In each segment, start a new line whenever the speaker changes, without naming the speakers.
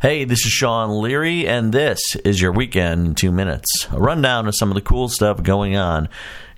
Hey, this is Sean Leary, and this is your weekend in two minutes. A rundown of some of the cool stuff going on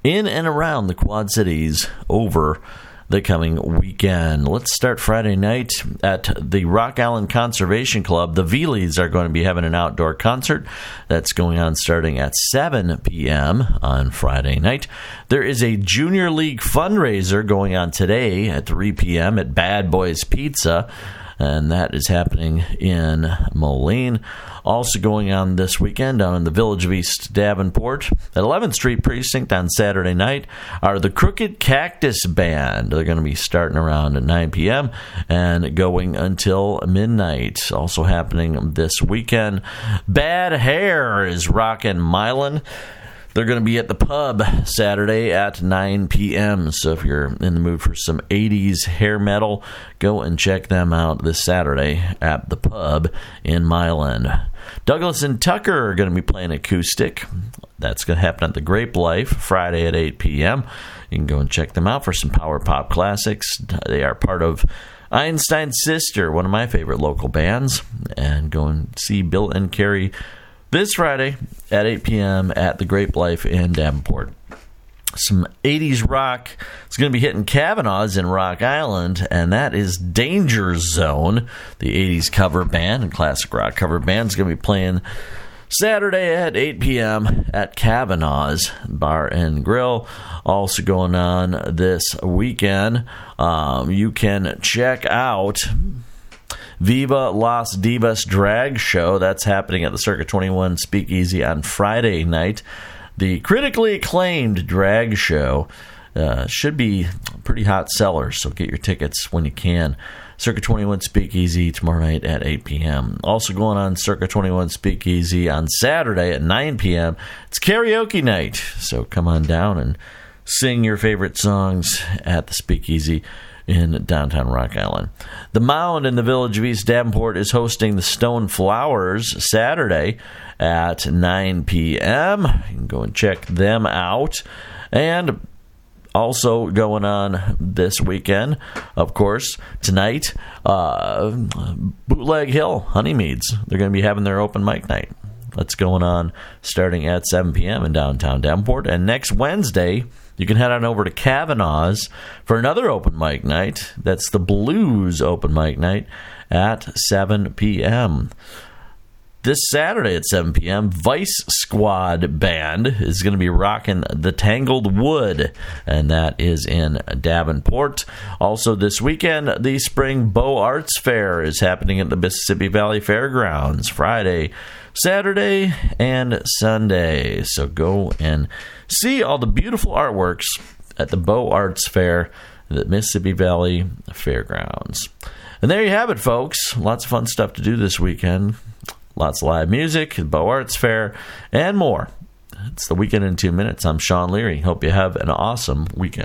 in and around the Quad Cities over the coming weekend. Let's start Friday night at the Rock Island Conservation Club. The Vealies are going to be having an outdoor concert that's going on starting at 7 p.m. on Friday night. There is a Junior League fundraiser going on today at 3 p.m. at Bad Boys Pizza and that is happening in Moline. Also going on this weekend down in the Village of East Davenport at 11th Street Precinct on Saturday night are the Crooked Cactus Band. They're going to be starting around at 9 p.m. and going until midnight. Also happening this weekend, Bad Hair is rocking Milan. They're going to be at the pub Saturday at 9 p.m. So if you're in the mood for some 80s hair metal, go and check them out this Saturday at the pub in Milan. Douglas and Tucker are going to be playing acoustic. That's going to happen at the Grape Life Friday at 8 p.m. You can go and check them out for some power pop classics. They are part of Einstein's Sister, one of my favorite local bands. And go and see Bill and Carrie this Friday at 8 p.m. at the Grape Life in Davenport. Some 80s rock is going to be hitting Kavanaugh's in Rock Island, and that is Danger Zone, the 80s cover band and classic rock cover band. is going to be playing Saturday at 8 p.m. at Kavanaugh's Bar and Grill. Also going on this weekend, um, you can check out Viva Las Divas Drag Show. That's happening at the Circa 21 Speakeasy on Friday night. The critically acclaimed drag show uh, should be pretty hot sellers, so get your tickets when you can. Circa 21 Speakeasy tomorrow night at 8 p.m. Also going on Circa 21 Speakeasy on Saturday at 9 p.m. It's karaoke night, so come on down and sing your favorite songs at the Speakeasy in downtown Rock Island. The Mound in the village of East Davenport is hosting the Stone Flowers Saturday at 9 p.m. You can go and check them out. And also going on this weekend, of course, tonight, uh, Bootleg Hill, Honeymeads. They're going to be having their open mic night. That's going on starting at 7 p.m. in downtown Davenport. And next Wednesday, you can head on over to Kavanaugh's for another open mic night. That's the Blues open mic night at 7 p.m. This Saturday at 7 p.m., Vice Squad Band is going to be rocking the Tangled Wood, and that is in Davenport. Also, this weekend, the Spring Beaux Arts Fair is happening at the Mississippi Valley Fairgrounds Friday, Saturday, and Sunday. So go and see all the beautiful artworks at the Beaux Arts Fair at the Mississippi Valley Fairgrounds. And there you have it, folks. Lots of fun stuff to do this weekend. Lots of live music, Beaux Arts Fair, and more. It's the weekend in two minutes. I'm Sean Leary. Hope you have an awesome weekend.